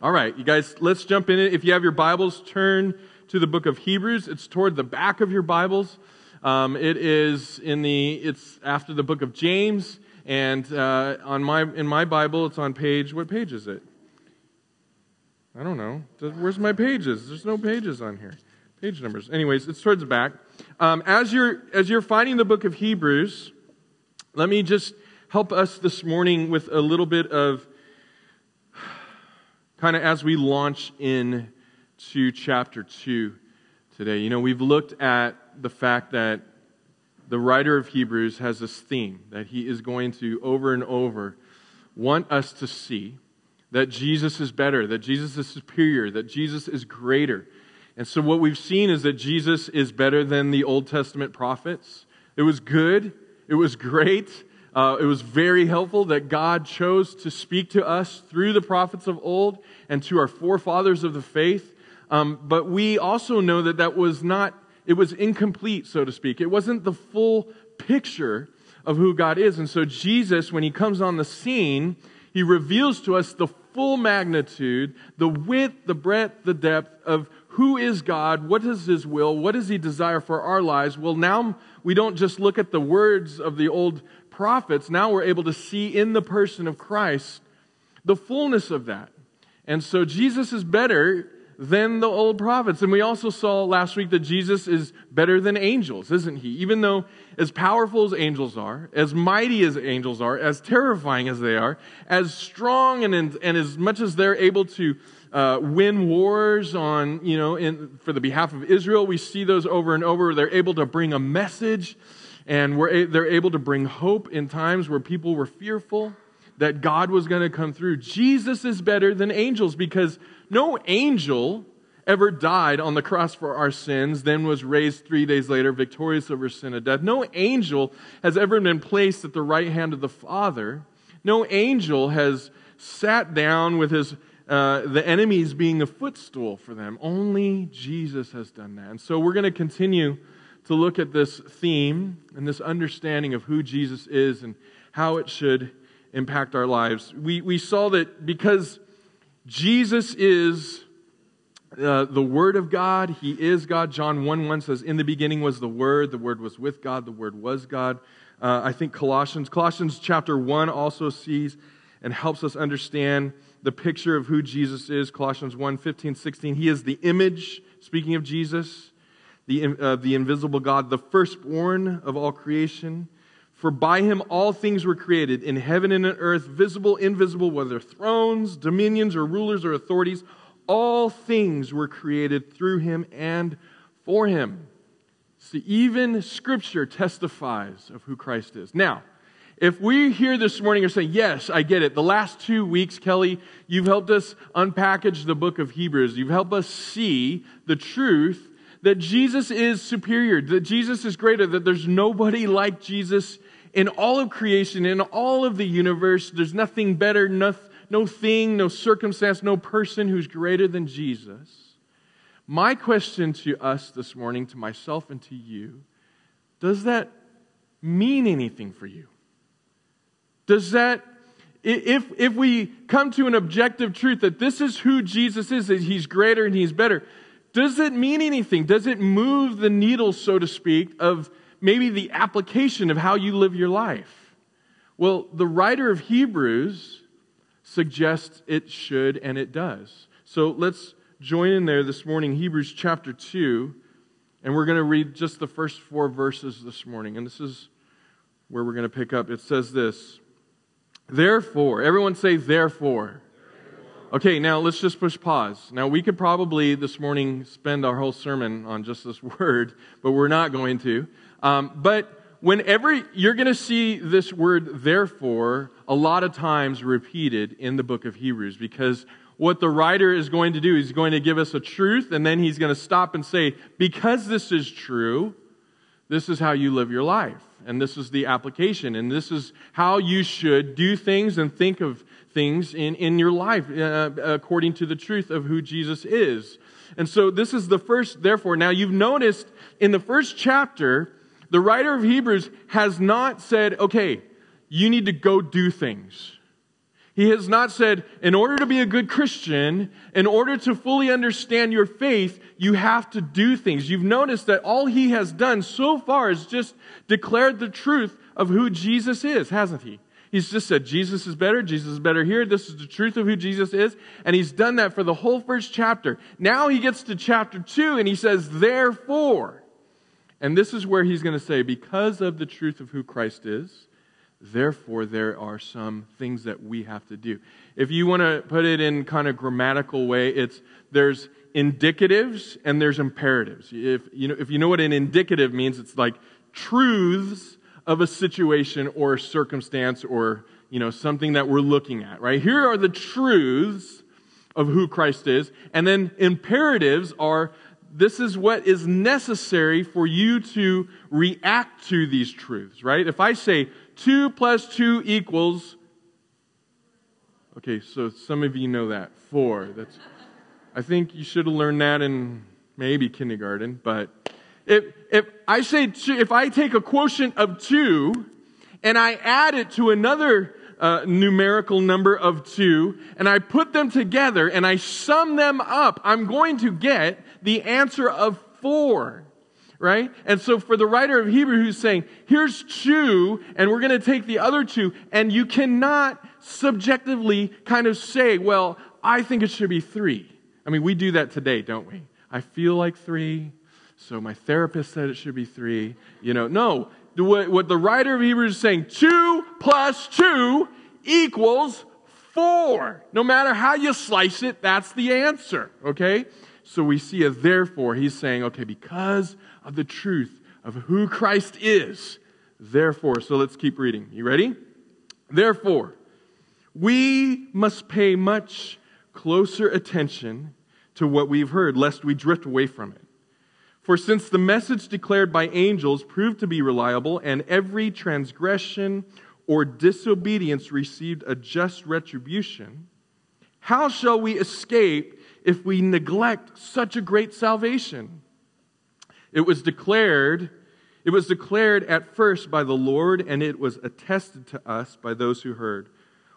All right, you guys, let's jump in it. If you have your Bibles, turn to the book of Hebrews. It's toward the back of your Bibles. Um, it is in the, it's after the book of James, and uh, on my, in my Bible, it's on page, what page is it? I don't know. Where's my pages? There's no pages on here. Page numbers. Anyways, it's towards the back. Um, as you're as you're finding the book of Hebrews, let me just help us this morning with a little bit of kind of as we launch in to chapter 2 today. You know, we've looked at the fact that the writer of Hebrews has this theme that he is going to over and over want us to see that Jesus is better, that Jesus is superior, that Jesus is greater. And so, what we've seen is that Jesus is better than the Old Testament prophets. It was good, it was great, uh, it was very helpful that God chose to speak to us through the prophets of old and to our forefathers of the faith. Um, but we also know that that was not, it was incomplete, so to speak. It wasn't the full picture of who God is. And so, Jesus, when he comes on the scene, he reveals to us the full magnitude, the width, the breadth, the depth of who is God, what is his will, what does he desire for our lives. Well, now we don't just look at the words of the old prophets, now we're able to see in the person of Christ the fullness of that. And so Jesus is better than the old prophets. And we also saw last week that Jesus is better than angels, isn't he? Even though as powerful as angels are, as mighty as angels are, as terrifying as they are, as strong and, and as much as they're able to uh, win wars on, you know, in, for the behalf of Israel, we see those over and over. They're able to bring a message and we're, they're able to bring hope in times where people were fearful that God was going to come through. Jesus is better than angels because no angel ever died on the cross for our sins, then was raised three days later, victorious over sin and death. No angel has ever been placed at the right hand of the Father. No angel has sat down with his uh, the enemies being a footstool for them. Only Jesus has done that. And so we're going to continue to look at this theme and this understanding of who Jesus is and how it should impact our lives. We, we saw that because Jesus is uh, the Word of God, He is God. John 1 1 says, In the beginning was the Word, the Word was with God, the Word was God. Uh, I think Colossians, Colossians chapter 1 also sees and helps us understand the picture of who Jesus is. Colossians 1 15, 16. He is the image, speaking of Jesus, the, uh, the invisible God, the firstborn of all creation. For by him all things were created, in heaven and in earth, visible, invisible, whether thrones, dominions, or rulers or authorities. All things were created through him and for him. See, even Scripture testifies of who Christ is. Now, if we here this morning are saying, Yes, I get it. The last two weeks, Kelly, you've helped us unpackage the book of Hebrews. You've helped us see the truth that Jesus is superior, that Jesus is greater, that there's nobody like Jesus in all of creation, in all of the universe, there's nothing better, no, no thing, no circumstance, no person who's greater than Jesus. My question to us this morning, to myself and to you, does that mean anything for you? Does that, if, if we come to an objective truth that this is who Jesus is, that he's greater and he's better, does it mean anything? Does it move the needle, so to speak, of maybe the application of how you live your life. Well, the writer of Hebrews suggests it should and it does. So let's join in there this morning, Hebrews chapter 2, and we're going to read just the first four verses this morning. And this is where we're going to pick up. It says this Therefore, everyone say, therefore. Okay, now let's just push pause. Now, we could probably this morning spend our whole sermon on just this word, but we're not going to. Um, but whenever you're going to see this word therefore a lot of times repeated in the book of Hebrews because what the writer is going to do is going to give us a truth and then he's going to stop and say because this is true this is how you live your life and this is the application and this is how you should do things and think of things in, in your life uh, according to the truth of who jesus is and so this is the first therefore now you've noticed in the first chapter the writer of Hebrews has not said, okay, you need to go do things. He has not said, in order to be a good Christian, in order to fully understand your faith, you have to do things. You've noticed that all he has done so far is just declared the truth of who Jesus is, hasn't he? He's just said, Jesus is better, Jesus is better here, this is the truth of who Jesus is, and he's done that for the whole first chapter. Now he gets to chapter 2 and he says, therefore. And this is where he's going to say, because of the truth of who Christ is, Therefore, there are some things that we have to do. If you want to put it in kind of grammatical way, it's there's indicatives and there's imperatives. If you know, if you know what an indicative means, it's like truths of a situation or a circumstance or you know something that we're looking at. Right here are the truths of who Christ is, and then imperatives are this is what is necessary for you to react to these truths, right? If I say 2 plus 2 equals. Okay, so some of you know that. 4. That's I think you should have learned that in maybe kindergarten, but if if I say two, if I take a quotient of 2 and I add it to another uh, numerical number of 2 and I put them together and I sum them up, I'm going to get the answer of 4 right? And so for the writer of Hebrew who's saying, here's two, and we're going to take the other two, and you cannot subjectively kind of say, well, I think it should be three. I mean, we do that today, don't we? I feel like three, so my therapist said it should be three. You know, no. What the writer of Hebrews is saying, two plus two equals four. No matter how you slice it, that's the answer, okay? So we see a therefore. He's saying, okay, because of the truth of who Christ is. Therefore, so let's keep reading. You ready? Therefore, we must pay much closer attention to what we've heard, lest we drift away from it. For since the message declared by angels proved to be reliable, and every transgression or disobedience received a just retribution, how shall we escape if we neglect such a great salvation? It was declared, it was declared at first by the Lord, and it was attested to us by those who heard.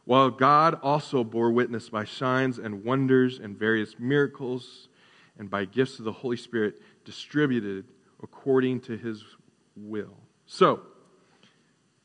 While God also bore witness by signs and wonders and various miracles and by gifts of the Holy Spirit distributed according to his will. So,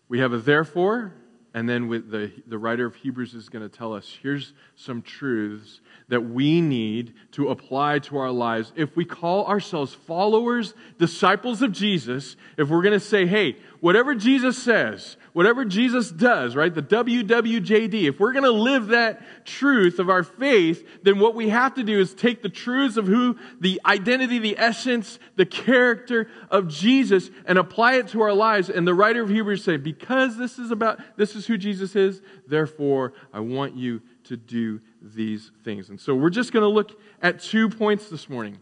we have a therefore, and then with the, the writer of Hebrews is going to tell us here's some truths that we need to apply to our lives. If we call ourselves followers, disciples of Jesus, if we're going to say, hey, whatever Jesus says, whatever Jesus does, right, the WWJD, if we're going to live that truth of our faith, then what we have to do is take the truths of who, the identity, the essence, the character of Jesus and apply it to our lives. And the writer of Hebrews say, because this is about, this is who Jesus is, therefore I want you to do these things. And so we're just going to look at two points this morning.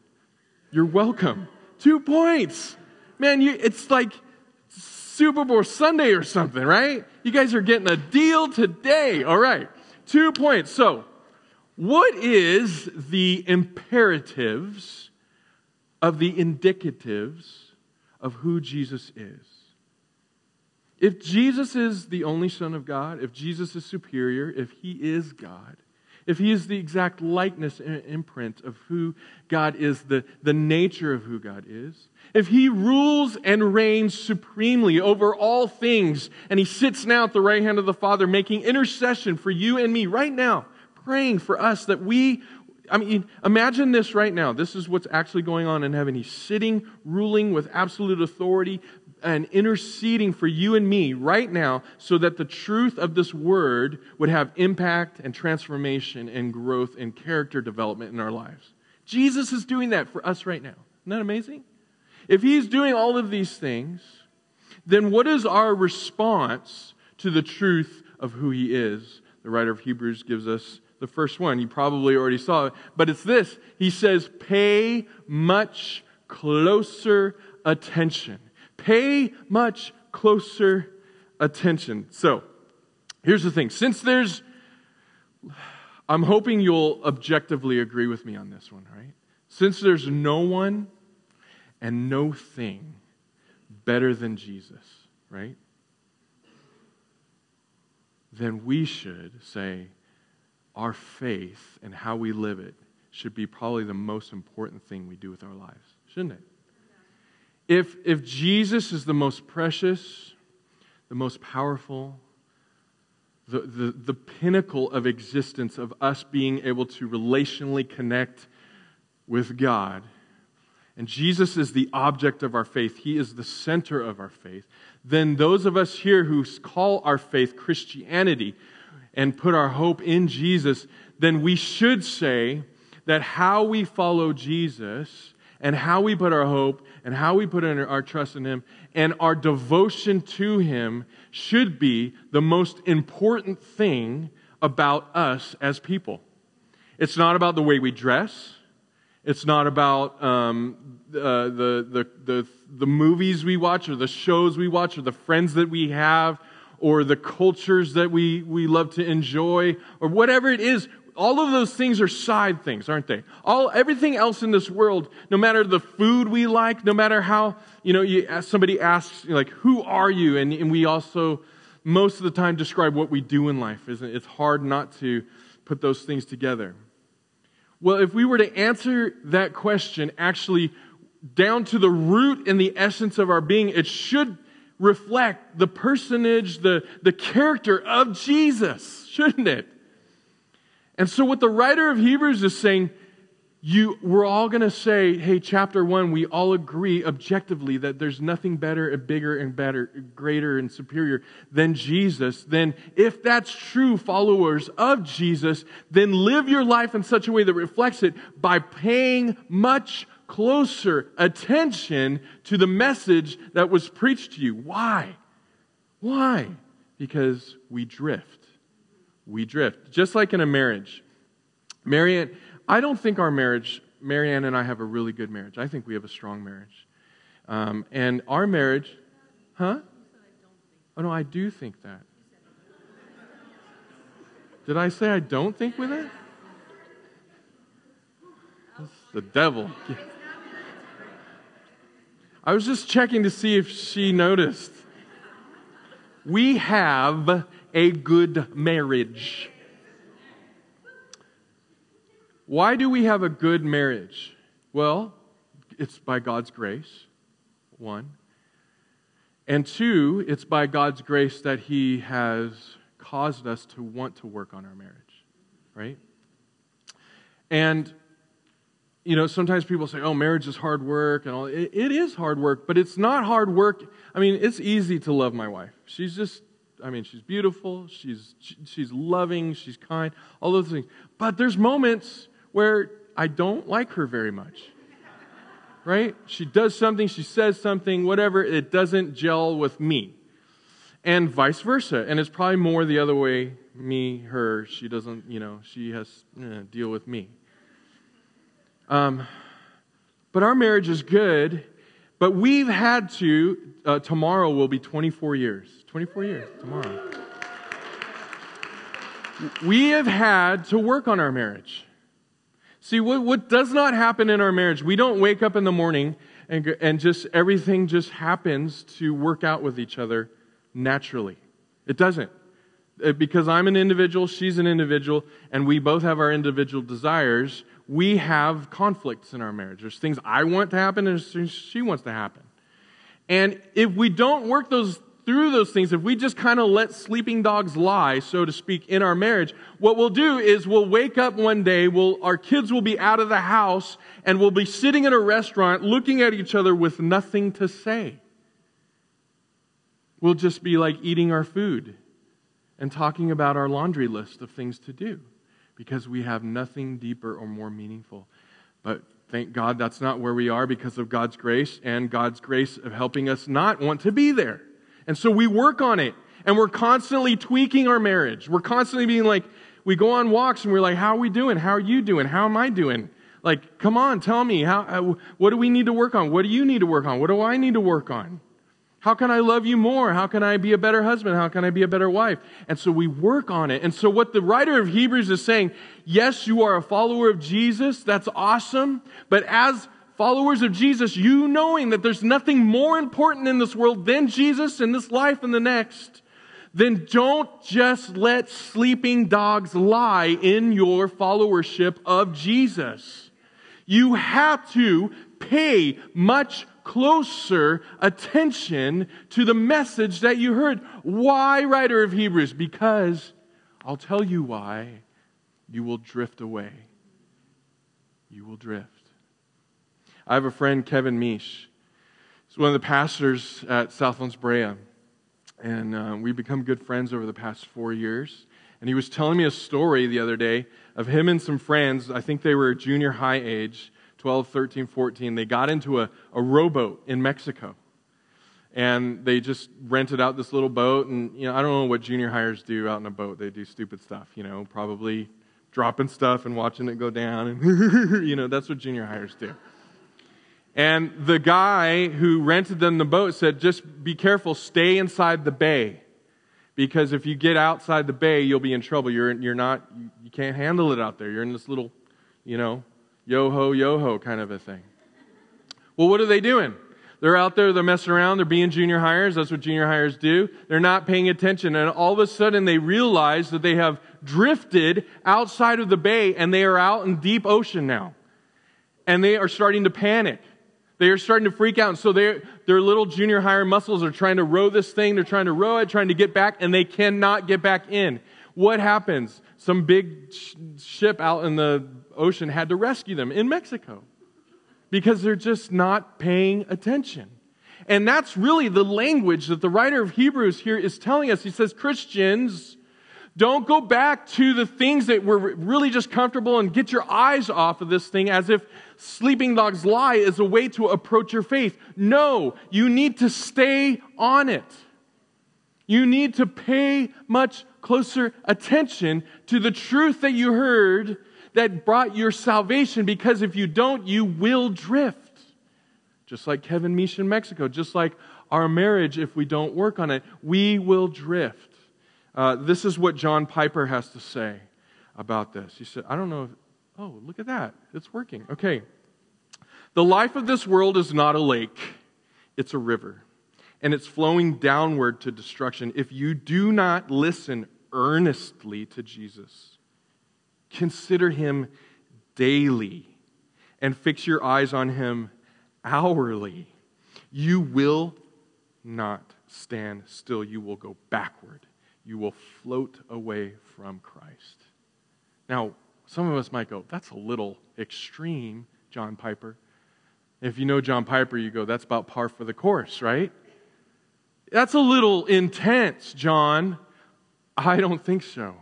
You're welcome. Two points. Man, you, it's like Super Bowl Sunday or something, right? You guys are getting a deal today. All right. Two points. So, what is the imperatives of the indicatives of who Jesus is? If Jesus is the only Son of God, if Jesus is superior, if he is God, if he is the exact likeness and imprint of who God is, the, the nature of who God is, if he rules and reigns supremely over all things, and he sits now at the right hand of the Father making intercession for you and me right now, praying for us that we I mean, imagine this right now. This is what's actually going on in heaven. He's sitting, ruling with absolute authority, and interceding for you and me right now so that the truth of this word would have impact and transformation and growth and character development in our lives. Jesus is doing that for us right now. Isn't that amazing? If he's doing all of these things, then what is our response to the truth of who he is? The writer of Hebrews gives us the first one. You probably already saw it, but it's this. He says, pay much closer attention. Pay much closer attention. So, here's the thing. Since there's, I'm hoping you'll objectively agree with me on this one, right? Since there's no one and no thing better than Jesus, right? Then we should say, our faith and how we live it should be probably the most important thing we do with our lives, shouldn't it? If, if Jesus is the most precious, the most powerful, the, the, the pinnacle of existence of us being able to relationally connect with God, and Jesus is the object of our faith, He is the center of our faith, then those of us here who call our faith Christianity and put our hope in Jesus, then we should say that how we follow Jesus and how we put our hope and how we put our trust in Him and our devotion to Him should be the most important thing about us as people. It's not about the way we dress. It's not about um, uh, the, the, the, the movies we watch or the shows we watch or the friends that we have or the cultures that we, we love to enjoy or whatever it is. All of those things are side things, aren't they? All, everything else in this world, no matter the food we like, no matter how, you know, you, somebody asks, you like, who are you? And, and we also, most of the time, describe what we do in life, isn't it? It's hard not to put those things together. Well, if we were to answer that question actually down to the root and the essence of our being, it should reflect the personage, the, the character of Jesus, shouldn't it? And so, what the writer of Hebrews is saying, you, we're all going to say, hey, chapter one, we all agree objectively that there's nothing better and bigger and better, greater and superior than Jesus. Then, if that's true, followers of Jesus, then live your life in such a way that reflects it by paying much closer attention to the message that was preached to you. Why? Why? Because we drift. We drift. Just like in a marriage. Marianne, I don't think our marriage, Marianne and I have a really good marriage. I think we have a strong marriage. Um, and our marriage, huh? Oh, no, I do think that. Did I say I don't think with it? The devil. I was just checking to see if she noticed. We have a good marriage. Why do we have a good marriage? Well, it's by God's grace, one. And two, it's by God's grace that He has caused us to want to work on our marriage, right? And, you know, sometimes people say, oh, marriage is hard work and all. it, it is hard work, but it's not hard work. I mean, it's easy to love my wife. She's just, I mean, she's beautiful, she's, she's loving, she's kind, all those things. But there's moments where I don't like her very much. Right? She does something, she says something, whatever, it doesn't gel with me. And vice versa. And it's probably more the other way me, her, she doesn't, you know, she has eh, deal with me. Um, but our marriage is good, but we've had to, uh, tomorrow will be 24 years. 24 years, tomorrow. We have had to work on our marriage. See, what, what does not happen in our marriage, we don't wake up in the morning and, and just everything just happens to work out with each other naturally. It doesn't. Uh, because I'm an individual, she's an individual, and we both have our individual desires, we have conflicts in our marriage. There's things I want to happen and things she wants to happen. And if we don't work those through those things, if we just kind of let sleeping dogs lie, so to speak, in our marriage, what we'll do is we'll wake up one day, we'll, our kids will be out of the house, and we'll be sitting in a restaurant looking at each other with nothing to say. We'll just be like eating our food and talking about our laundry list of things to do because we have nothing deeper or more meaningful. But thank God that's not where we are because of God's grace and God's grace of helping us not want to be there. And so we work on it and we're constantly tweaking our marriage. We're constantly being like, we go on walks and we're like, how are we doing? How are you doing? How am I doing? Like, come on, tell me, how, uh, what do we need to work on? What do you need to work on? What do I need to work on? How can I love you more? How can I be a better husband? How can I be a better wife? And so we work on it. And so what the writer of Hebrews is saying, yes, you are a follower of Jesus. That's awesome. But as followers of Jesus, you knowing that there's nothing more important in this world than Jesus in this life and the next, then don't just let sleeping dogs lie in your followership of Jesus. You have to pay much closer attention to the message that you heard. Why, writer of Hebrews? Because I'll tell you why you will drift away. You will drift. I have a friend, Kevin Mish. He's one of the pastors at Southlands Brea. And uh, we've become good friends over the past four years. And he was telling me a story the other day of him and some friends. I think they were junior high age, 12, 13, 14. They got into a, a rowboat in Mexico. And they just rented out this little boat. And, you know, I don't know what junior hires do out in a boat. They do stupid stuff, you know, probably dropping stuff and watching it go down. And, you know, that's what junior hires do. And the guy who rented them the boat said, just be careful, stay inside the bay. Because if you get outside the bay, you'll be in trouble. You're, you're not, you can't handle it out there. You're in this little, you know, yo ho, yo ho kind of a thing. Well, what are they doing? They're out there, they're messing around, they're being junior hires. That's what junior hires do. They're not paying attention. And all of a sudden, they realize that they have drifted outside of the bay and they are out in deep ocean now. And they are starting to panic. They are starting to freak out. And so their little junior hire muscles are trying to row this thing. They're trying to row it, trying to get back, and they cannot get back in. What happens? Some big sh- ship out in the ocean had to rescue them in Mexico because they're just not paying attention. And that's really the language that the writer of Hebrews here is telling us. He says, Christians, don't go back to the things that were really just comfortable and get your eyes off of this thing as if sleeping dogs lie is a way to approach your faith. No, you need to stay on it. You need to pay much closer attention to the truth that you heard that brought your salvation because if you don't, you will drift. Just like Kevin Mish in Mexico, just like our marriage, if we don't work on it, we will drift. Uh, this is what John Piper has to say about this. He said, I don't know if, oh, look at that. It's working. Okay. The life of this world is not a lake, it's a river, and it's flowing downward to destruction. If you do not listen earnestly to Jesus, consider him daily and fix your eyes on him hourly, you will not stand still. You will go backward you will float away from Christ. Now, some of us might go, that's a little extreme, John Piper. If you know John Piper, you go, that's about par for the course, right? That's a little intense, John. I don't think so.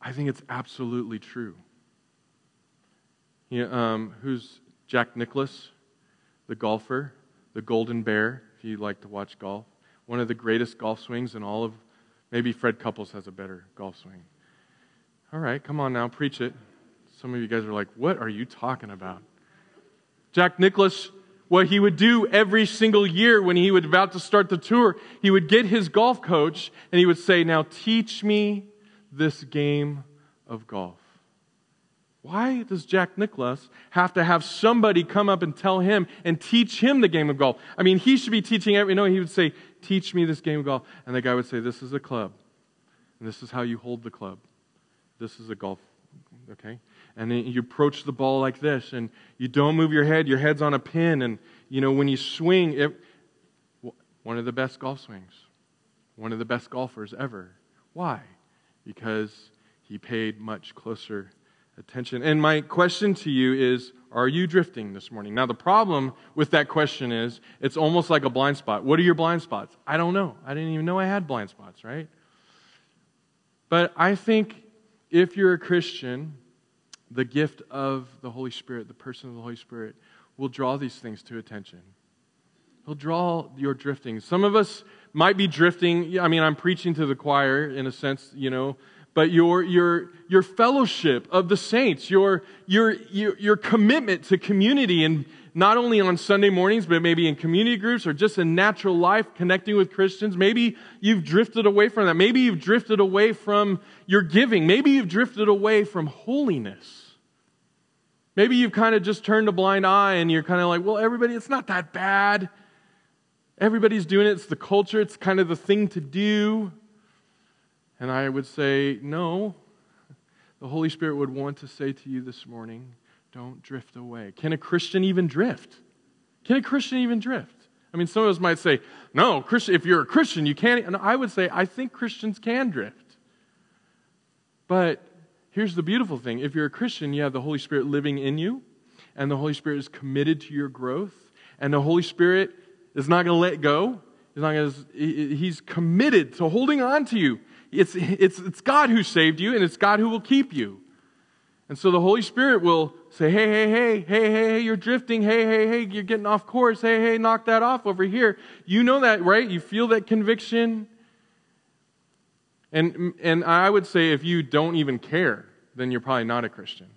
I think it's absolutely true. You um, who's Jack Nicklaus, the golfer, the Golden Bear, if you like to watch golf? one of the greatest golf swings in all of, maybe Fred Couples has a better golf swing. All right, come on now, preach it. Some of you guys are like, what are you talking about? Jack Nicklaus, what he would do every single year when he was about to start the tour, he would get his golf coach and he would say, Now teach me this game of golf. Why does Jack Nicklaus have to have somebody come up and tell him and teach him the game of golf? I mean, he should be teaching every, you know, he would say, teach me this game of golf. And the guy would say, this is a club. And this is how you hold the club. This is a golf, okay? And you approach the ball like this, and you don't move your head. Your head's on a pin. And, you know, when you swing, it, one of the best golf swings, one of the best golfers ever. Why? Because he paid much closer attention. And my question to you is Are you drifting this morning? Now, the problem with that question is it's almost like a blind spot. What are your blind spots? I don't know. I didn't even know I had blind spots, right? But I think if you're a Christian, the gift of the Holy Spirit, the person of the Holy Spirit, will draw these things to attention. He'll draw your drifting. Some of us might be drifting. I mean, I'm preaching to the choir in a sense, you know, but your, your, your fellowship of the saints, your, your, your, your commitment to community, and not only on Sunday mornings, but maybe in community groups or just in natural life, connecting with Christians. Maybe you've drifted away from that. Maybe you've drifted away from your giving. Maybe you've drifted away from holiness. Maybe you've kind of just turned a blind eye and you're kind of like, well, everybody, it's not that bad. Everybody's doing it. It's the culture, it's kind of the thing to do. And I would say, no. The Holy Spirit would want to say to you this morning, don't drift away. Can a Christian even drift? Can a Christian even drift? I mean, some of us might say, no, Christian, if you're a Christian, you can't. And I would say, I think Christians can drift. But here's the beautiful thing if you're a Christian, you have the Holy Spirit living in you, and the Holy Spirit is committed to your growth, and the Holy Spirit is not going to let go. He's, not gonna, he's committed to holding on to you. It's, it's, it's God who saved you, and it's God who will keep you. And so the Holy Spirit will say, hey, hey, hey, hey, hey, hey, you're drifting. Hey, hey, hey, you're getting off course. Hey, hey, knock that off over here. You know that, right? You feel that conviction. And, and I would say if you don't even care, then you're probably not a Christian.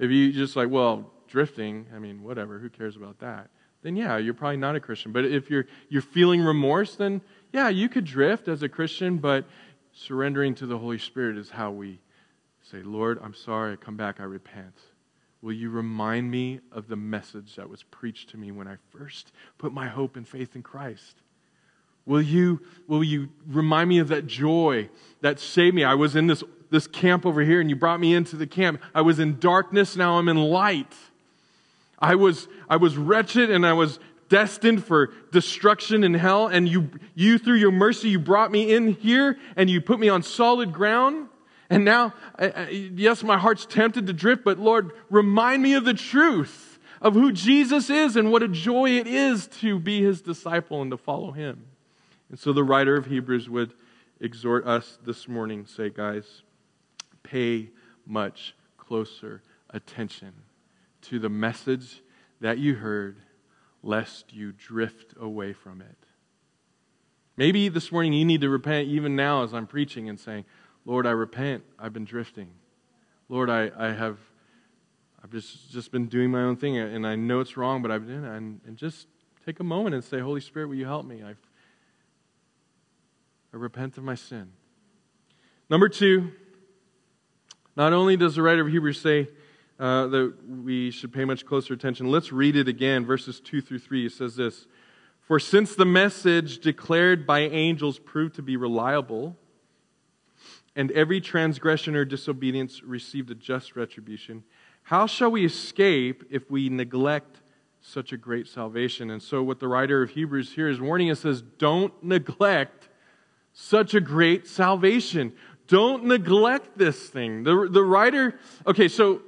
If you just like, well, drifting, I mean, whatever, who cares about that? Then yeah, you're probably not a Christian. But if you're, you're feeling remorse, then yeah, you could drift as a Christian, but surrendering to the Holy Spirit is how we Say, Lord, I'm sorry. I come back. I repent. Will you remind me of the message that was preached to me when I first put my hope and faith in Christ? Will you, will you remind me of that joy that saved me? I was in this, this camp over here and you brought me into the camp. I was in darkness, now I'm in light. I was, I was wretched and I was destined for destruction in hell. And you, you, through your mercy, you brought me in here and you put me on solid ground. And now, yes, my heart's tempted to drift, but Lord, remind me of the truth of who Jesus is and what a joy it is to be his disciple and to follow him. And so the writer of Hebrews would exhort us this morning say, guys, pay much closer attention to the message that you heard, lest you drift away from it. Maybe this morning you need to repent even now as I'm preaching and saying, Lord, I repent. I've been drifting. Lord, I, I have I've just, just been doing my own thing, and I know it's wrong, but I've been, and, and just take a moment and say, Holy Spirit, will you help me? I've, I repent of my sin. Number two, not only does the writer of Hebrews say uh, that we should pay much closer attention, let's read it again, verses 2 through 3. It says this For since the message declared by angels proved to be reliable, and every transgression or disobedience received a just retribution. How shall we escape if we neglect such a great salvation? And so, what the writer of Hebrews here is warning us says, don't neglect such a great salvation. Don't neglect this thing. The, the writer, okay, so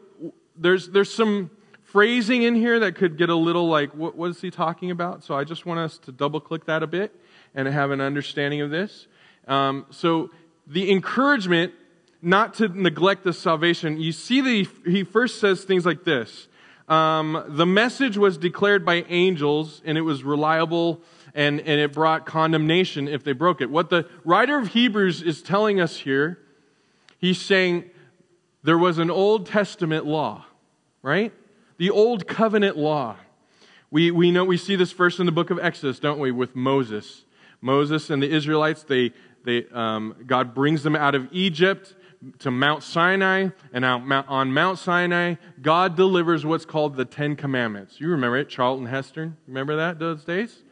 there's, there's some phrasing in here that could get a little like, what, what is he talking about? So I just want us to double click that a bit and have an understanding of this. Um, so the encouragement not to neglect the salvation, you see that he, he first says things like this. Um, the message was declared by angels and it was reliable and, and it brought condemnation if they broke it. What the writer of Hebrews is telling us here, he's saying there was an Old Testament law, right? The Old Covenant law. We, we know, we see this first in the book of Exodus, don't we, with Moses. Moses and the Israelites, they, they, um, God brings them out of Egypt to Mount Sinai, and on Mount Sinai, God delivers what's called the Ten Commandments. You remember it, Charlton Heston. Remember that those days?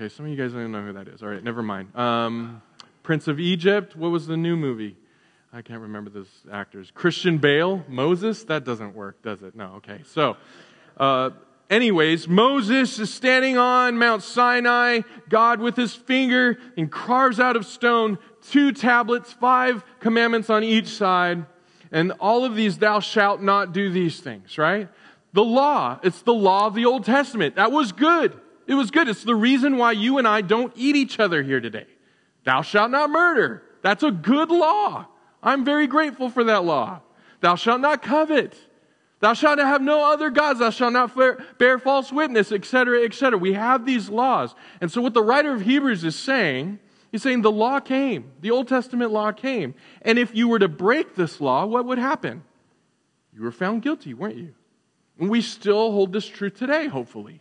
Okay, some of you guys don't know who that is. All right, never mind. Um, Prince of Egypt. What was the new movie? I can't remember those actors. Christian Bale, Moses. That doesn't work, does it? No. Okay. So, uh, Anyways, Moses is standing on Mount Sinai, God with his finger and carves out of stone two tablets, five commandments on each side. And all of these, thou shalt not do these things, right? The law, it's the law of the Old Testament. That was good. It was good. It's the reason why you and I don't eat each other here today. Thou shalt not murder. That's a good law. I'm very grateful for that law. Thou shalt not covet. Thou shalt not have no other gods. Thou shalt not bear false witness, etc., etc. We have these laws. And so, what the writer of Hebrews is saying, he's saying the law came. The Old Testament law came. And if you were to break this law, what would happen? You were found guilty, weren't you? And we still hold this truth today, hopefully.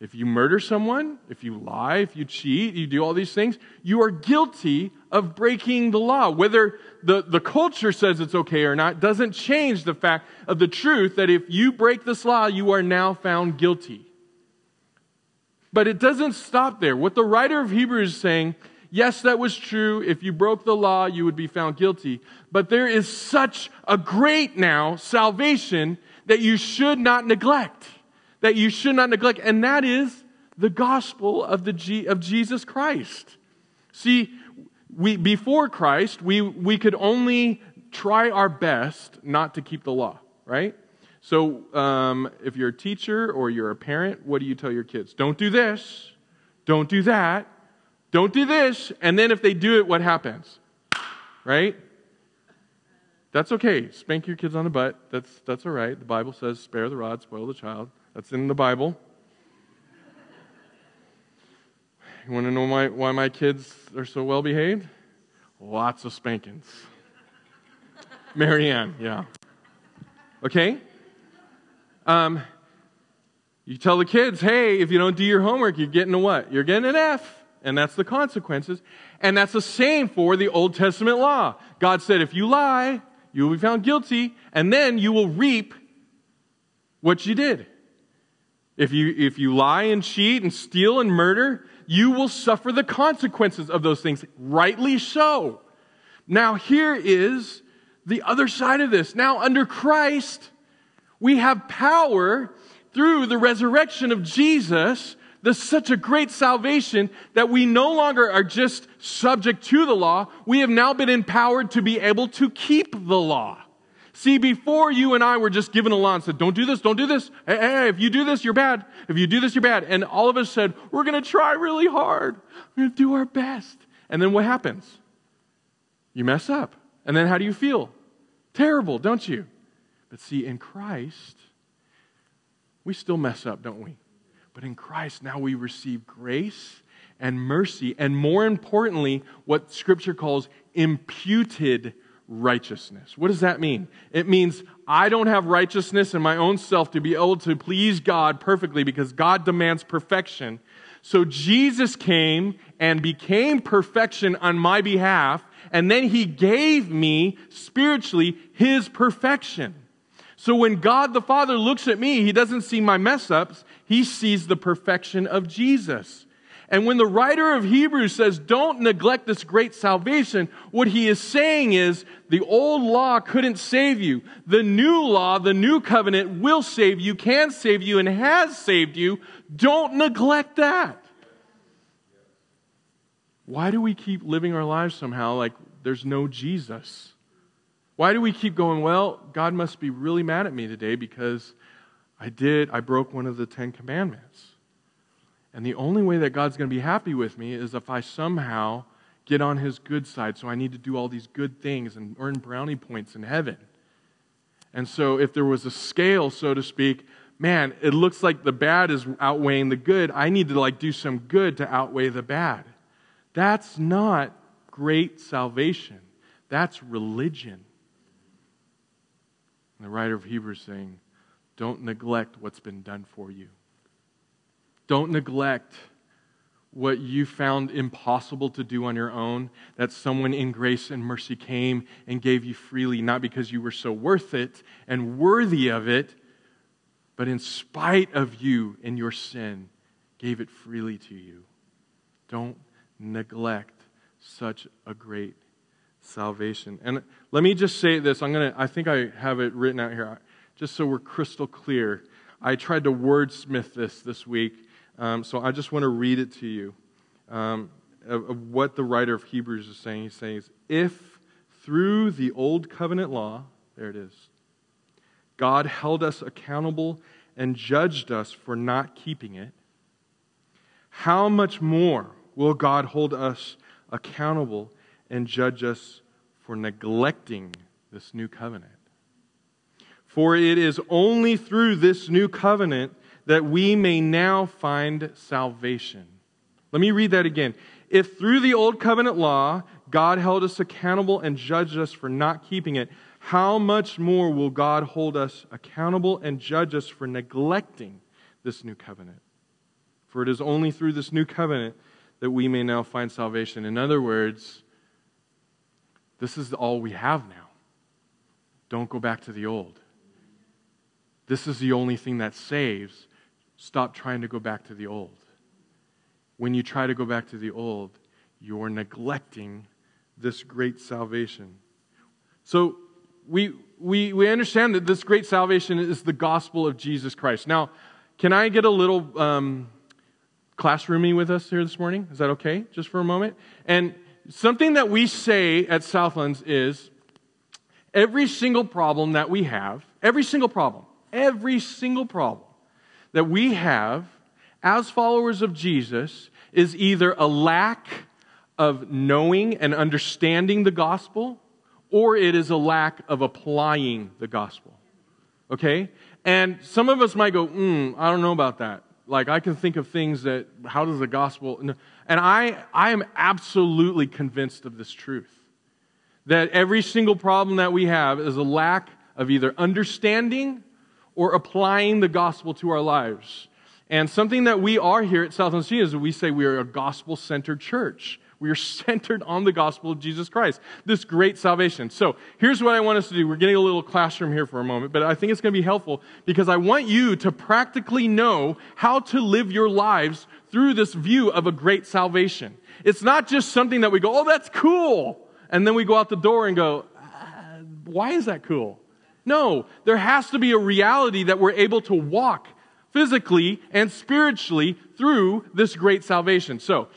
If you murder someone, if you lie, if you cheat, you do all these things, you are guilty of breaking the law. Whether the, the culture says it's okay or not doesn't change the fact of the truth that if you break this law, you are now found guilty. But it doesn't stop there. What the writer of Hebrews is saying, yes, that was true. If you broke the law, you would be found guilty. But there is such a great now salvation that you should not neglect. That you should not neglect. And that is the gospel of, the G, of Jesus Christ. See, we, before Christ, we, we could only try our best not to keep the law, right? So, um, if you're a teacher or you're a parent, what do you tell your kids? Don't do this, don't do that, don't do this. And then if they do it, what happens? Right? That's okay. Spank your kids on the butt. That's, that's all right. The Bible says, spare the rod, spoil the child. That's in the Bible. You want to know my, why my kids are so well behaved? Lots of spankings. Marianne, yeah. Okay? Um, you tell the kids, hey, if you don't do your homework, you're getting a what? You're getting an F. And that's the consequences. And that's the same for the Old Testament law. God said, if you lie, you will be found guilty, and then you will reap what you did. If you, if you lie and cheat and steal and murder, you will suffer the consequences of those things. Rightly so. Now, here is the other side of this. Now, under Christ, we have power through the resurrection of Jesus. There's such a great salvation that we no longer are just subject to the law. We have now been empowered to be able to keep the law. See, before you and I were just given a and said, don't do this, don't do this. Hey, hey, if you do this, you're bad. If you do this, you're bad. And all of us said, we're going to try really hard. We're going to do our best. And then what happens? You mess up. And then how do you feel? Terrible, don't you? But see, in Christ, we still mess up, don't we? But in Christ, now we receive grace and mercy, and more importantly, what Scripture calls imputed righteousness. What does that mean? It means I don't have righteousness in my own self to be able to please God perfectly because God demands perfection. So Jesus came and became perfection on my behalf and then he gave me spiritually his perfection. So when God the Father looks at me, he doesn't see my mess ups, he sees the perfection of Jesus. And when the writer of Hebrews says, don't neglect this great salvation, what he is saying is the old law couldn't save you. The new law, the new covenant will save you, can save you, and has saved you. Don't neglect that. Why do we keep living our lives somehow like there's no Jesus? Why do we keep going, well, God must be really mad at me today because I did, I broke one of the Ten Commandments. And the only way that God's going to be happy with me is if I somehow get on his good side. So I need to do all these good things and earn brownie points in heaven. And so if there was a scale, so to speak, man, it looks like the bad is outweighing the good. I need to like do some good to outweigh the bad. That's not great salvation. That's religion. And the writer of Hebrews saying, don't neglect what's been done for you. Don't neglect what you found impossible to do on your own, that someone in grace and mercy came and gave you freely, not because you were so worth it and worthy of it, but in spite of you and your sin, gave it freely to you. Don't neglect such a great salvation. And let me just say this. I'm to, I think I have it written out here, just so we're crystal clear. I tried to wordsmith this this week, um, so I just want to read it to you um, of, of what the writer of Hebrews is saying. He's saying, if through the old covenant law, there it is, God held us accountable and judged us for not keeping it, how much more will God hold us accountable and judge us for neglecting this new covenant? For it is only through this new covenant that we may now find salvation. Let me read that again. If through the old covenant law God held us accountable and judged us for not keeping it, how much more will God hold us accountable and judge us for neglecting this new covenant? For it is only through this new covenant that we may now find salvation. In other words, this is all we have now. Don't go back to the old. This is the only thing that saves. Stop trying to go back to the old. when you try to go back to the old, you're neglecting this great salvation. So we, we, we understand that this great salvation is the gospel of Jesus Christ. Now, can I get a little um, classroomy with us here this morning? Is that okay, just for a moment? And something that we say at Southlands is every single problem that we have, every single problem, every single problem that we have as followers of Jesus is either a lack of knowing and understanding the gospel, or it is a lack of applying the gospel. Okay? And some of us might go, mm, I don't know about that. Like, I can think of things that, how does the gospel. And I, I am absolutely convinced of this truth that every single problem that we have is a lack of either understanding or applying the gospel to our lives. And something that we are here at South Sea is we say we are a gospel centered church. We are centered on the gospel of Jesus Christ, this great salvation. So here's what I want us to do. We're getting a little classroom here for a moment, but I think it's going to be helpful because I want you to practically know how to live your lives through this view of a great salvation. It's not just something that we go, oh, that's cool. And then we go out the door and go, uh, why is that cool? No, there has to be a reality that we're able to walk physically and spiritually through this great salvation. So,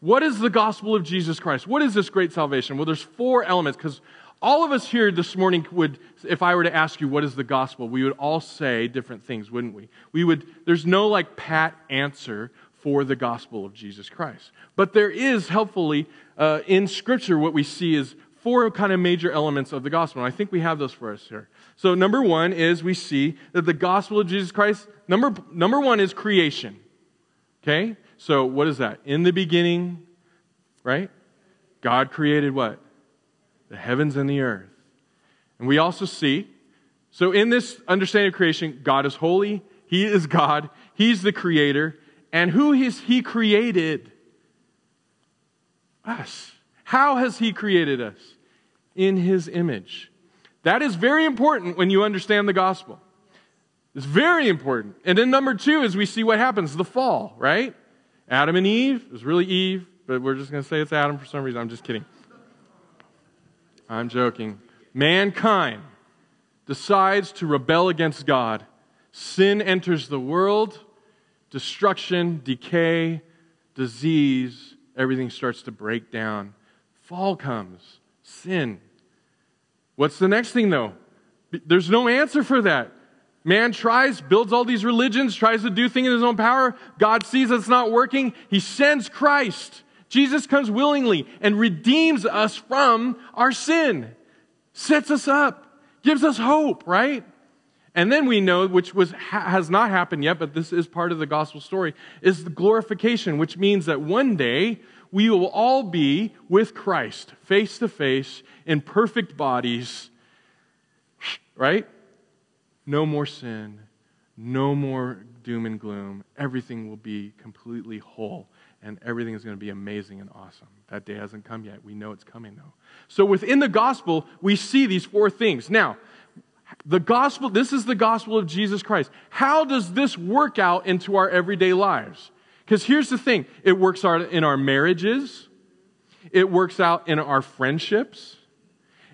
what is the gospel of Jesus Christ? What is this great salvation? Well, there's four elements because all of us here this morning would, if I were to ask you what is the gospel, we would all say different things, wouldn't we? We would, there's no like pat answer for the gospel of Jesus Christ. But there is helpfully uh, in Scripture what we see is four kind of major elements of the gospel. And I think we have those for us here. So number one is we see that the gospel of Jesus Christ, number, number one is creation. Okay? So, what is that? In the beginning, right? God created what? The heavens and the earth. And we also see, so in this understanding of creation, God is holy, He is God, He's the creator, and who has He created? Us. How has He created us? In His image. That is very important when you understand the gospel. It's very important. And then number two is we see what happens the fall, right? Adam and Eve. It was really Eve, but we're just going to say it's Adam for some reason. I'm just kidding. I'm joking. Mankind decides to rebel against God. Sin enters the world, destruction, decay, disease, everything starts to break down. Fall comes, sin. What's the next thing, though? There's no answer for that. Man tries, builds all these religions, tries to do things in his own power. God sees it's not working. He sends Christ. Jesus comes willingly and redeems us from our sin, sets us up, gives us hope, right? And then we know, which was, has not happened yet, but this is part of the gospel story, is the glorification, which means that one day we will all be with Christ, face to face, in perfect bodies, right? No more sin, no more doom and gloom. Everything will be completely whole, and everything is going to be amazing and awesome. That day hasn't come yet. We know it's coming, though. So within the gospel, we see these four things. Now, the gospel, this is the gospel of Jesus Christ. How does this work out into our everyday lives? Because here's the thing it works out in our marriages, it works out in our friendships,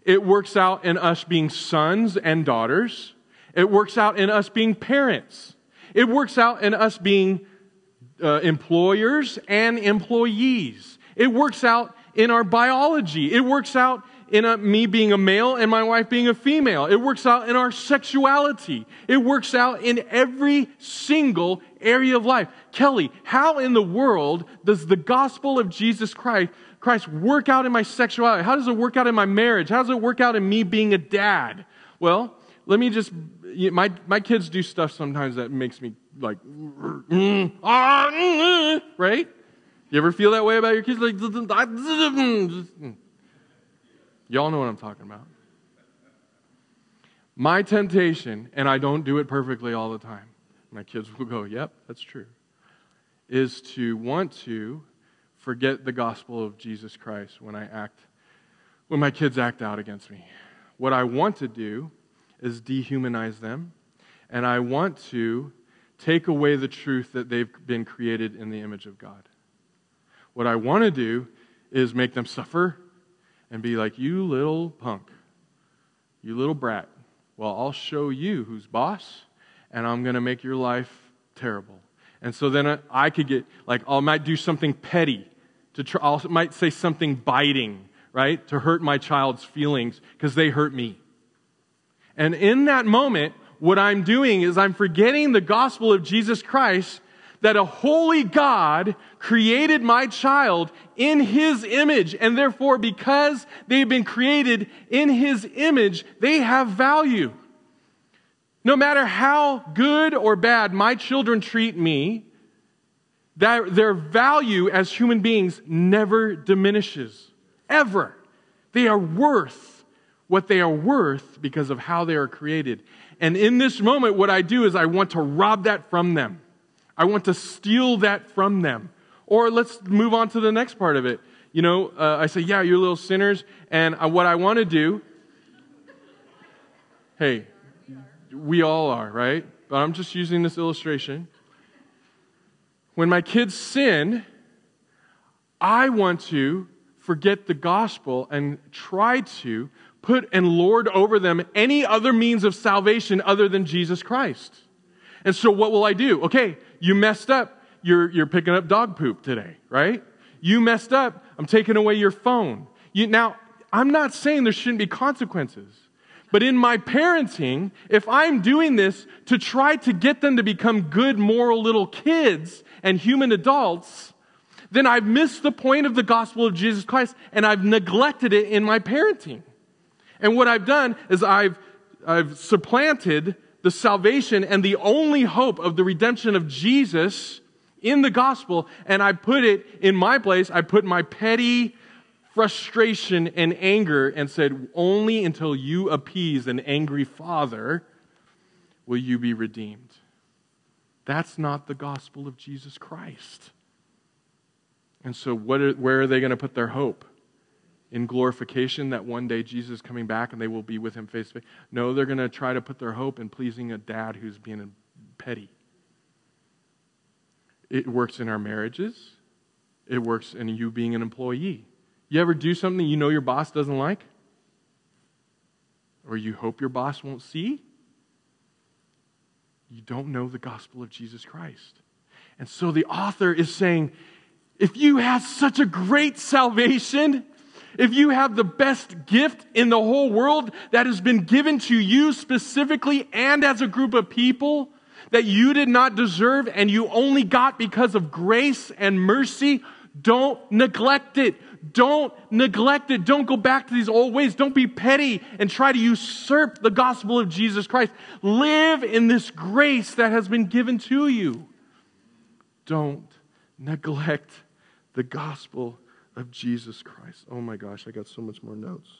it works out in us being sons and daughters. It works out in us being parents. It works out in us being uh, employers and employees. It works out in our biology. It works out in a, me being a male and my wife being a female. It works out in our sexuality. It works out in every single area of life. Kelly, how in the world does the gospel of Jesus Christ, Christ work out in my sexuality? How does it work out in my marriage? How does it work out in me being a dad? Well, let me just my, my kids do stuff sometimes that makes me like, right? You ever feel that way about your kids? Like, mm. Y'all know what I'm talking about. My temptation, and I don't do it perfectly all the time, my kids will go, yep, that's true, is to want to forget the gospel of Jesus Christ when I act, when my kids act out against me. What I want to do is dehumanize them, and I want to take away the truth that they've been created in the image of God. What I want to do is make them suffer and be like, you little punk, you little brat. Well, I'll show you who's boss, and I'm going to make your life terrible. And so then I could get, like, I might do something petty. To try, I might say something biting, right? To hurt my child's feelings because they hurt me. And in that moment, what I'm doing is I'm forgetting the gospel of Jesus Christ that a holy God created my child in his image. And therefore, because they've been created in his image, they have value. No matter how good or bad my children treat me, that their value as human beings never diminishes. Ever. They are worth what they are worth because of how they are created. And in this moment, what I do is I want to rob that from them. I want to steal that from them. Or let's move on to the next part of it. You know, uh, I say, yeah, you're little sinners. And uh, what I want to do, hey, we all are, right? But I'm just using this illustration. When my kids sin, I want to forget the gospel and try to put and lord over them any other means of salvation other than Jesus Christ. And so what will I do? Okay, you messed up. You're, you're picking up dog poop today, right? You messed up. I'm taking away your phone. You, now, I'm not saying there shouldn't be consequences. But in my parenting, if I'm doing this to try to get them to become good, moral little kids and human adults, then I've missed the point of the gospel of Jesus Christ and I've neglected it in my parenting. And what I've done is I've, I've supplanted the salvation and the only hope of the redemption of Jesus in the gospel, and I put it in my place. I put my petty frustration and anger and said, Only until you appease an angry father will you be redeemed. That's not the gospel of Jesus Christ. And so, are, where are they going to put their hope? In glorification that one day Jesus is coming back and they will be with him face to face. No, they're going to try to put their hope in pleasing a dad who's being petty. It works in our marriages. It works in you being an employee. You ever do something you know your boss doesn't like? Or you hope your boss won't see? You don't know the gospel of Jesus Christ. And so the author is saying, if you have such a great salvation, if you have the best gift in the whole world that has been given to you specifically and as a group of people that you did not deserve and you only got because of grace and mercy, don't neglect it. Don't neglect it. Don't go back to these old ways. Don't be petty and try to usurp the gospel of Jesus Christ. Live in this grace that has been given to you. Don't neglect the gospel of Jesus Christ. Oh my gosh, I got so much more notes.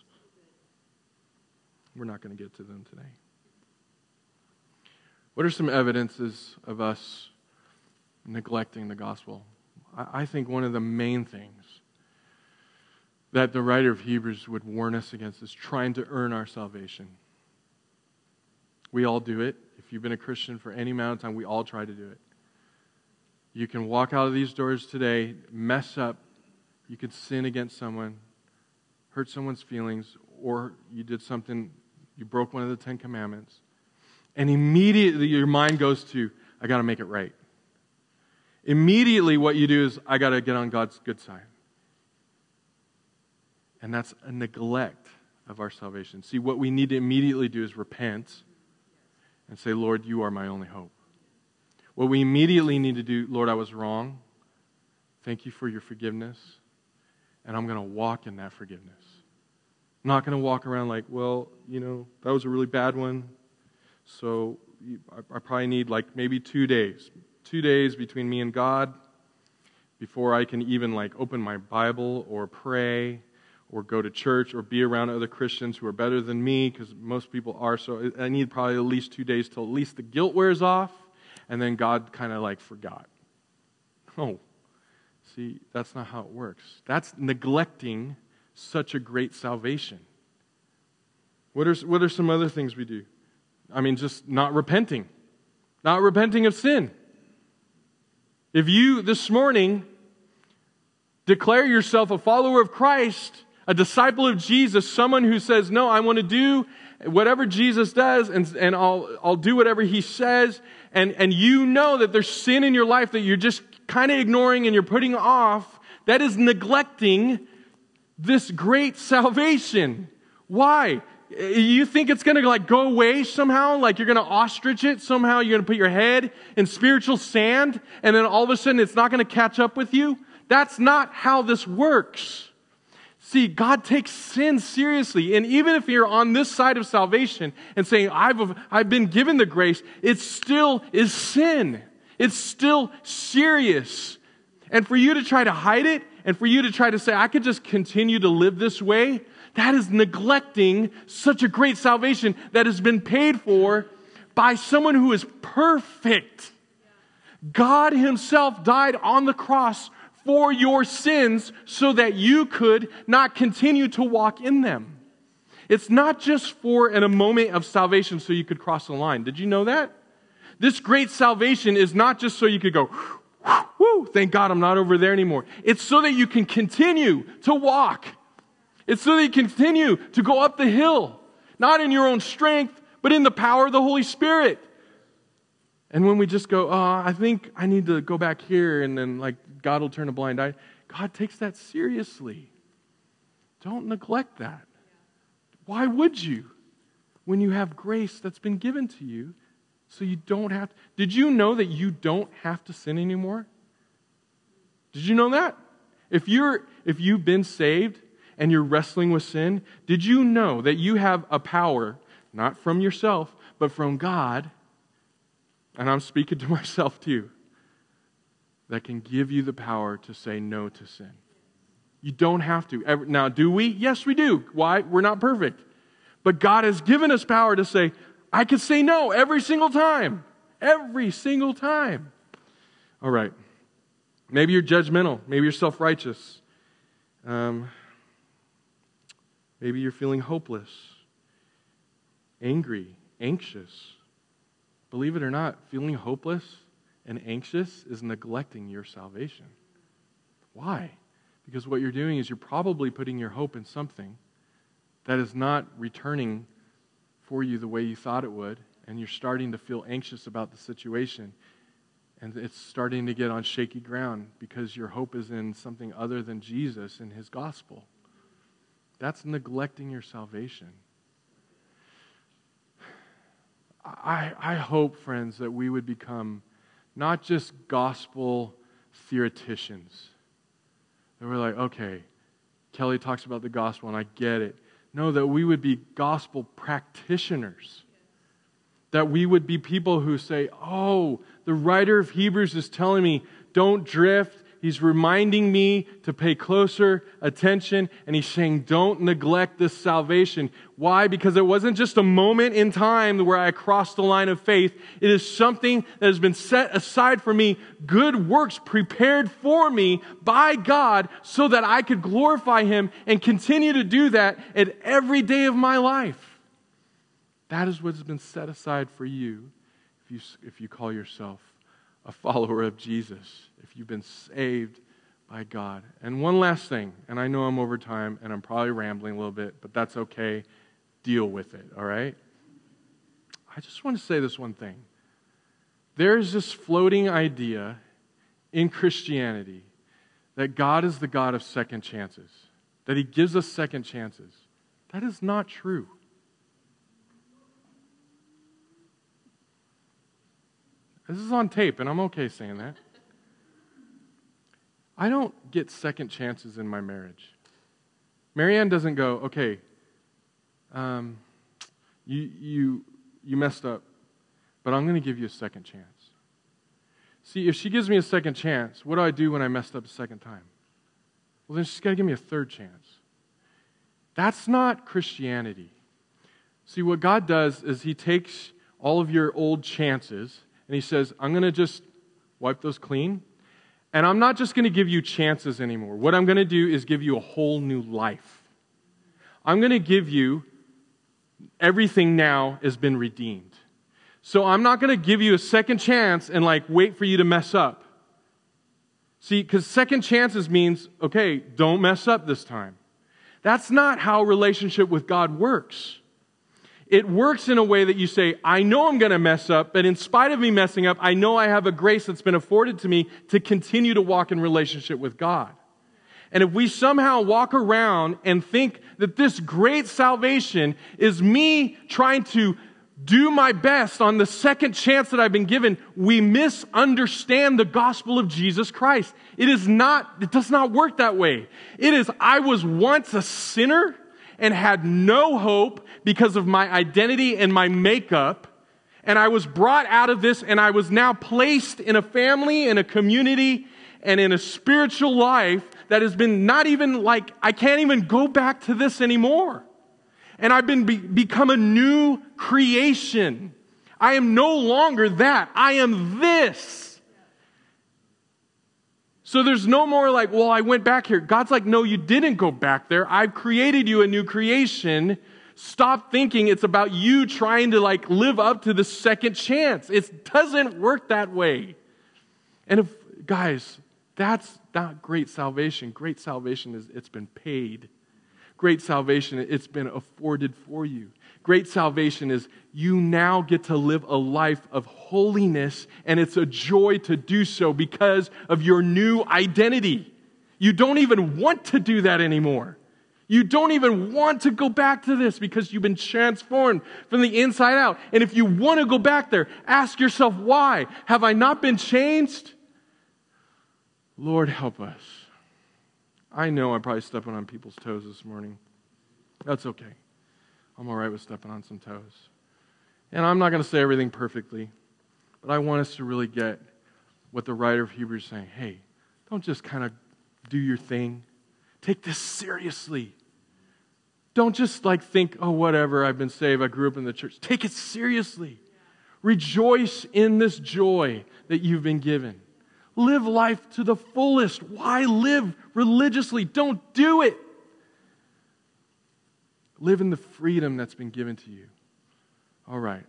We're not going to get to them today. What are some evidences of us neglecting the gospel? I think one of the main things that the writer of Hebrews would warn us against is trying to earn our salvation. We all do it. If you've been a Christian for any amount of time, we all try to do it. You can walk out of these doors today, mess up you could sin against someone, hurt someone's feelings, or you did something, you broke one of the Ten Commandments, and immediately your mind goes to, I got to make it right. Immediately, what you do is, I got to get on God's good side. And that's a neglect of our salvation. See, what we need to immediately do is repent and say, Lord, you are my only hope. What we immediately need to do, Lord, I was wrong. Thank you for your forgiveness and I'm going to walk in that forgiveness. I'm not going to walk around like, well, you know, that was a really bad one. So I, probably need like maybe two days. Two days between me and God before I can even like open my Bible or pray or go to church or be around other Christians who are better than me because most people are. So I need probably at least two days till at least the guilt wears off and then God kind of like forgot. Oh, See, that's not how it works. That's neglecting such a great salvation. What are, what are some other things we do? I mean, just not repenting, not repenting of sin. If you this morning Declare yourself a follower of Christ, a disciple of Jesus, someone who says, No, I want to do whatever Jesus does and, and I'll, I'll do whatever he says. And, and you know that there's sin in your life that you're just kind of ignoring and you're putting off. That is neglecting this great salvation. Why? You think it's going to like go away somehow? Like you're going to ostrich it somehow? You're going to put your head in spiritual sand and then all of a sudden it's not going to catch up with you? That's not how this works. See, God takes sin seriously. And even if you're on this side of salvation and saying, I've, I've been given the grace, it still is sin. It's still serious. And for you to try to hide it and for you to try to say, I could just continue to live this way, that is neglecting such a great salvation that has been paid for by someone who is perfect. God Himself died on the cross for your sins so that you could not continue to walk in them. It's not just for in a moment of salvation so you could cross the line. Did you know that? This great salvation is not just so you could go, whoo, thank God I'm not over there anymore. It's so that you can continue to walk it's so that you continue to go up the hill, not in your own strength, but in the power of the Holy Spirit. And when we just go, oh, I think I need to go back here, and then like God will turn a blind eye, God takes that seriously. Don't neglect that. Why would you? When you have grace that's been given to you, so you don't have to. Did you know that you don't have to sin anymore? Did you know that? If you're if you've been saved and you're wrestling with sin, did you know that you have a power, not from yourself, but from God? And I'm speaking to myself too, that can give you the power to say no to sin. You don't have to. Now, do we? Yes, we do. Why? We're not perfect. But God has given us power to say, I can say no every single time. Every single time. All right. Maybe you're judgmental. Maybe you're self righteous. Um, Maybe you're feeling hopeless, angry, anxious. Believe it or not, feeling hopeless and anxious is neglecting your salvation. Why? Because what you're doing is you're probably putting your hope in something that is not returning for you the way you thought it would, and you're starting to feel anxious about the situation. And it's starting to get on shaky ground because your hope is in something other than Jesus and his gospel. That's neglecting your salvation. I, I hope, friends, that we would become not just gospel theoreticians. That we're like, okay, Kelly talks about the gospel and I get it. No, that we would be gospel practitioners. That we would be people who say, oh, the writer of Hebrews is telling me, don't drift, He's reminding me to pay closer attention, and he's saying, Don't neglect this salvation. Why? Because it wasn't just a moment in time where I crossed the line of faith. It is something that has been set aside for me, good works prepared for me by God, so that I could glorify Him and continue to do that at every day of my life. That is what has been set aside for you if you, if you call yourself a follower of Jesus, if you've been saved by God. And one last thing, and I know I'm over time and I'm probably rambling a little bit, but that's okay. Deal with it, all right? I just want to say this one thing. There's this floating idea in Christianity that God is the God of second chances, that He gives us second chances. That is not true. This is on tape, and I'm okay saying that. I don't get second chances in my marriage. Marianne doesn't go, okay, um, you, you, you messed up, but I'm going to give you a second chance. See, if she gives me a second chance, what do I do when I messed up a second time? Well, then she's got to give me a third chance. That's not Christianity. See, what God does is He takes all of your old chances and he says, I'm going to just wipe those clean. And I'm not just going to give you chances anymore. What I'm going to do is give you a whole new life. I'm going to give you everything now has been redeemed. So I'm not going to give you a second chance and like wait for you to mess up. See, because second chances means, okay, don't mess up this time. That's not how relationship with God works. It works in a way that you say, I know I'm going to mess up, but in spite of me messing up, I know I have a grace that's been afforded to me to continue to walk in relationship with God. And if we somehow walk around and think that this great salvation is me trying to do my best on the second chance that I've been given, we misunderstand the gospel of Jesus Christ. It is not, it does not work that way. It is, I was once a sinner and had no hope because of my identity and my makeup. And I was brought out of this and I was now placed in a family, in a community, and in a spiritual life that has been not even like, I can't even go back to this anymore and I've been be- become a new creation. I am no longer that. I am this. So there's no more like, well, I went back here. God's like, no, you didn't go back there. I've created you a new creation. Stop thinking it's about you trying to like live up to the second chance. It doesn't work that way. And if, guys, that's not great salvation. Great salvation is it's been paid. Great salvation, it's been afforded for you. Great salvation is you now get to live a life of holiness, and it's a joy to do so because of your new identity. You don't even want to do that anymore. You don't even want to go back to this because you've been transformed from the inside out. And if you want to go back there, ask yourself, why? Have I not been changed? Lord, help us. I know I'm probably stepping on people's toes this morning. That's okay. I'm all right with stepping on some toes. And I'm not going to say everything perfectly, but I want us to really get what the writer of Hebrews is saying. Hey, don't just kind of do your thing. Take this seriously. Don't just like think, oh, whatever, I've been saved, I grew up in the church. Take it seriously. Rejoice in this joy that you've been given. Live life to the fullest. Why live religiously? Don't do it. Live in the freedom that's been given to you. All right.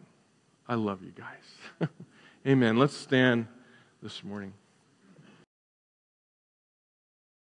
I love you guys. Amen. Let's stand this morning.